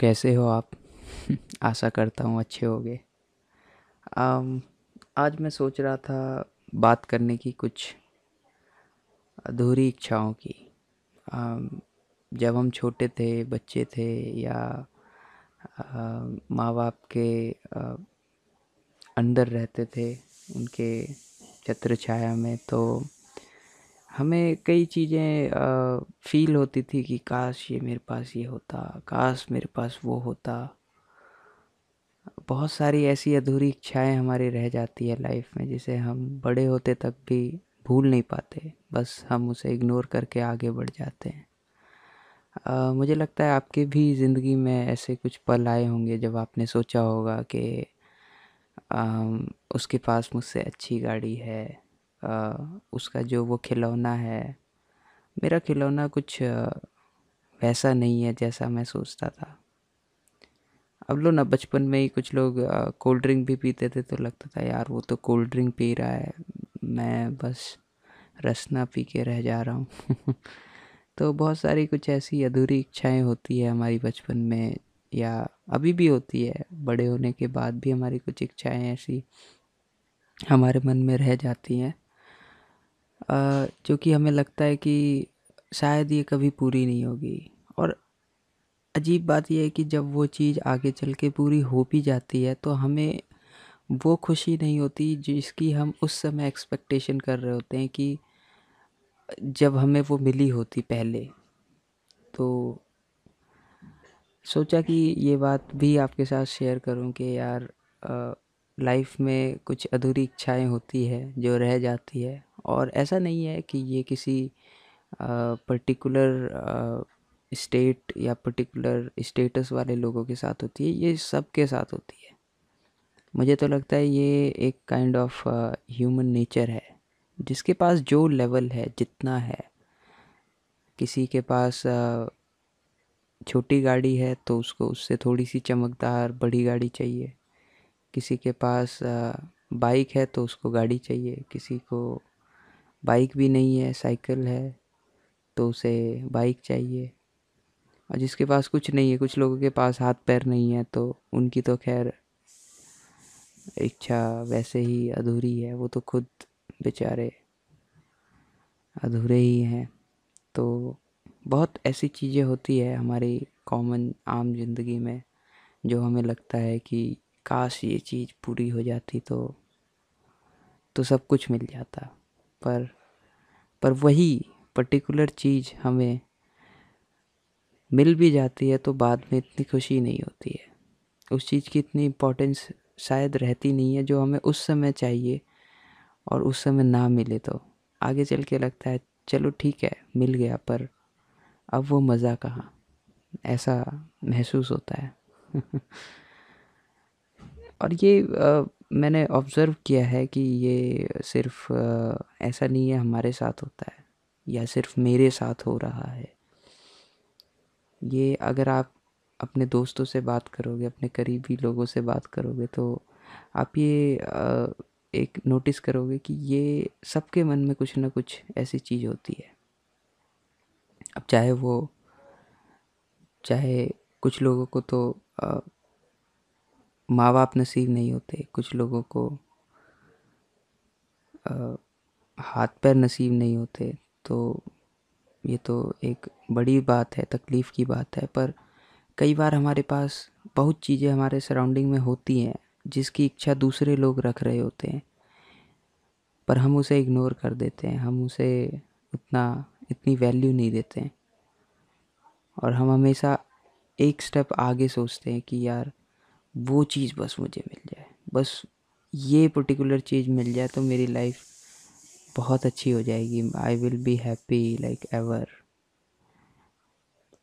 कैसे हो आप? आशा करता हूँ अच्छे होगे। आज मैं सोच रहा था बात करने की कुछ अधूरी इच्छाओं की। जब हम छोटे थे, बच्चे थे या माँ बाप के अंदर रहते थे, उनके छत्र छाया में तो हमें कई चीज़ें फ़ील होती थी कि काश ये मेरे पास ये होता काश मेरे पास वो होता। बहुत सारी ऐसी अधूरी इच्छाएँ हमारी रह जाती है लाइफ में जिसे हम बड़े होते तक भी भूल नहीं पाते। बस हम उसे इग्नोर करके आगे बढ़ जाते हैं। आ, मुझे लगता है आपके भी ज़िंदगी में ऐसे कुछ पल आए होंगे जब आपने सोचा होगा कि उसके पास मुझसे अच्छी गाड़ी है। आ, उसका जो वो खिलौना है। मेरा खिलौना कुछ वैसा नहीं है जैसा मैं सोचता था। अब लो ना बचपन में ही कुछ लोग कोल्ड ड्रिंक भी पीते थे तो लगता था यार वो तो कोल्ड ड्रिंक पी रहा है। मैं बस रसना पी के रह जा रहा हूँ। तो बहुत सारी कुछ ऐसी अधूरी इच्छाएँ होती है हमारी बचपन में या अभी भी होती है। बड़े होने के बाद भी हमारी कुछ इच्छाएँ ऐसी हमारे मन में रह जाती हैं। जो कि हमें लगता है कि शायद ये कभी पूरी नहीं होगी। और अजीब बात यह है कि जब वो चीज़ आगे चल के पूरी हो भी जाती है तो हमें वो खुशी नहीं होती जिसकी हम उस समय एक्सपेक्टेशन कर रहे होते हैं कि जब हमें वो मिली होती पहले। तो सोचा कि ये बात भी आपके साथ शेयर करूँ कि यार लाइफ में कुछ अधूरी इच्छाएँ होती है जो रह जाती है। और ऐसा नहीं है कि ये किसी पर्टिकुलर स्टेट या पर्टिकुलर स्टेटस वाले लोगों के साथ होती है, ये सब के साथ होती है। मुझे तो लगता है ये एक काइंड ऑफ़ ह्यूमन नेचर है, जिसके पास जो लेवल है, जितना है, किसी के पास छोटी गाड़ी है तो उसको, उससे थोड़ी सी चमकदार, बड़ी गाड़ी चाहिए, किसी के पास बाइक है तो उसको गाड़ी चाहिए, किसी को बाइक भी नहीं है, साइकिल है तो उसे बाइक चाहिए। और जिसके पास कुछ नहीं है, कुछ लोगों के पास हाथ पैर नहीं है तो उनकी तो खैर इच्छा वैसे ही अधूरी है, वो तो खुद बेचारे अधूरे ही हैं। तो बहुत ऐसी चीज़ें होती है हमारी कॉमन आम ज़िंदगी में, जो हमें लगता है कि काश ये चीज़ पूरी हो जाती तो तो सब कुछ मिल जाता। पर पर वही पर्टिकुलर चीज़ हमें मिल भी जाती है तो बाद में इतनी खुशी नहीं होती है। उस चीज़ की इतनी इम्पोर्टेंस शायद रहती नहीं है जो हमें उस समय चाहिए और उस समय ना मिले तो। आगे चल के लगता है, चलो ठीक है, मिल गया, पर अब वो मज़ा कहाँ? ऐसा महसूस होता है। और ये मैंने ऑब्ज़र्व किया है कि ये सिर्फ़ ऐसा नहीं है, हमारे साथ होता है, या सिर्फ़ मेरे साथ हो रहा है। ये अगर आप अपने दोस्तों से बात करोगे, अपने करीबी लोगों से बात करोगे तो आप ये एक नोटिस करोगे कि ये सबके मन में कुछ ना कुछ ऐसी चीज़ होती है। अब चाहे वो, चाहे कुछ लोगों को तो माँ बाप नसीब नहीं होते कुछ लोगों को आ, हाथ पैर नसीब नहीं होते तो ये तो एक बड़ी बात है तकलीफ़ की बात है पर कई बार हमारे पास बहुत चीज़ें हमारे सराउंडिंग में होती हैं जिसकी इच्छा दूसरे लोग रख रहे होते हैं पर हम उसे इग्नोर कर देते हैं हम उसे उतना इतनी वैल्यू नहीं देते हैं और हम हमेशा एक स्टेप आगे सोचते हैं कि यार वो चीज़ बस मुझे मिल जाए। बस ये पर्टिकुलर चीज़ मिल जाए तो मेरी लाइफ बहुत अच्छी हो जाएगी। I will be happy like ever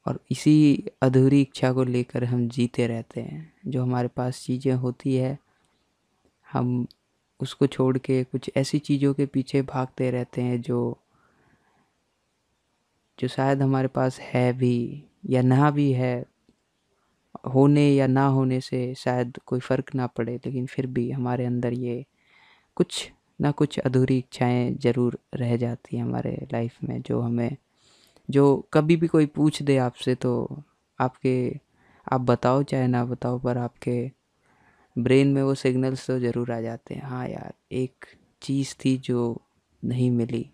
और इसी अधूरी इच्छा को लेकर हम जीते रहते हैं। जो हमारे पास चीज़ें होती है, हम उसको छोड़ के कुछ ऐसी चीज़ों के पीछे भागते रहते हैं जो जो शायद हमारे पास है भी या ना भी है। होने या ना होने से शायद कोई फ़र्क ना पड़े, लेकिन फिर भी हमारे अंदर ये कुछ ना कुछ अधूरी इच्छाएँ ज़रूर रह जाती हैं हमारे लाइफ में, जो हमें, जो कभी भी कोई पूछ दे आपसे तो आपके, आप बताओ चाहे ना बताओ, पर आपके ब्रेन में वो सिग्नल्स तो ज़रूर आ जाते हैं। हाँ यार, एक चीज़ थी जो नहीं मिली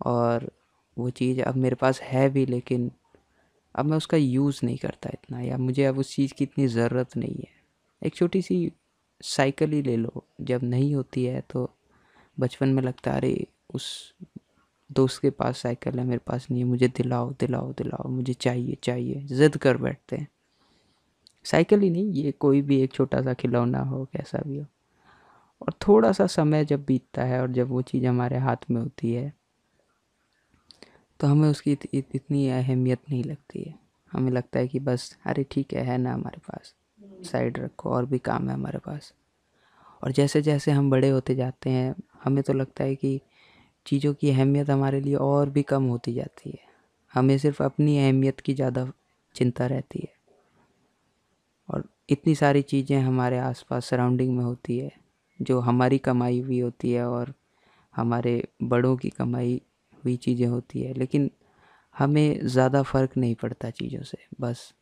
और वो चीज़ अब मेरे पास है भी, लेकिन अब मैं उसका यूज़ नहीं करता इतना, या मुझे अब उस चीज़ की इतनी ज़रूरत नहीं है। एक छोटी सी साइकिल ही ले लो, जब नहीं होती है तो बचपन में लगता अरे, उस दोस्त के पास साइकिल है, मेरे पास नहीं है, मुझे दिलाओ दिलाओ दिलाओ, मुझे चाहिए चाहिए, ज़िद कर बैठते हैं। साइकिल ही नहीं, ये कोई भी एक छोटा सा खिलौना हो, कैसा भी हो। और थोड़ा सा समय जब बीतता है और जब वो चीज़ हमारे हाथ में होती है तो हमें उसकी इत, इत, इतनी अहमियत नहीं लगती है। हमें लगता है कि बस अरे ठीक है है ना हमारे पास। साइड रखो और भी काम है हमारे पास। और जैसे जैसे हम बड़े होते जाते हैं हमें तो लगता है कि चीज़ों की अहमियत हमारे लिए और भी कम होती जाती है। हमें सिर्फ़ अपनी अहमियत की ज़्यादा चिंता रहती है। और इतनी सारी चीज़ें हमारे आसपास सराउंडिंग में होती है जो हमारी कमाई हुई होती है और हमारे बड़ों की कमाई हुई चीज़ें होती है, लेकिन हमें ज़्यादा फ़र्क नहीं पड़ता चीज़ों से, बस।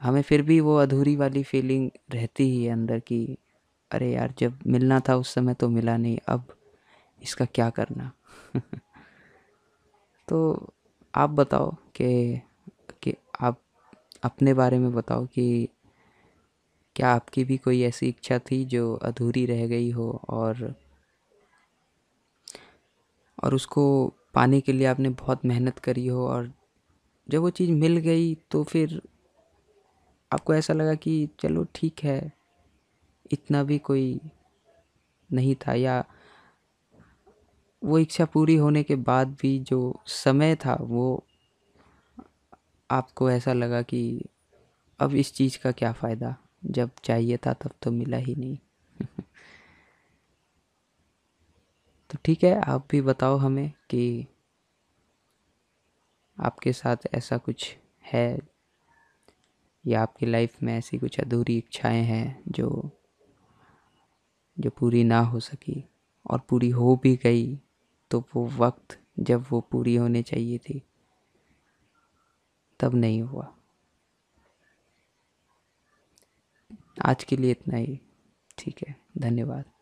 हमें फिर भी वो अधूरी वाली फीलिंग रहती ही है अंदर की, अरे यार, जब मिलना था उस समय तो मिला नहीं, अब इसका क्या करना? तो आप बताओ कि कि आप अपने बारे में बताओ कि क्या आपकी भी कोई ऐसी इच्छा थी जो अधूरी रह गई हो और और उसको पाने के लिए आपने बहुत मेहनत करी हो और जब वो चीज़ मिल गई तो फिर आपको ऐसा लगा कि चलो ठीक है, इतना भी कोई नहीं था या वो इच्छा पूरी होने के बाद भी जो समय था वो आपको ऐसा लगा कि अब इस चीज़ का क्या फ़ायदा, जब चाहिए था तब तो मिला ही नहीं। ठीक है, आप भी बताओ हमें कि आपके साथ ऐसा कुछ है या आपकी लाइफ में ऐसी कुछ अधूरी इच्छाएँ हैं जो जो पूरी ना हो सकी और पूरी हो भी गई तो वो वक्त जब वो पूरी होने चाहिए थी, तब नहीं हुआ। आज के लिए इतना ही, ठीक है, धन्यवाद।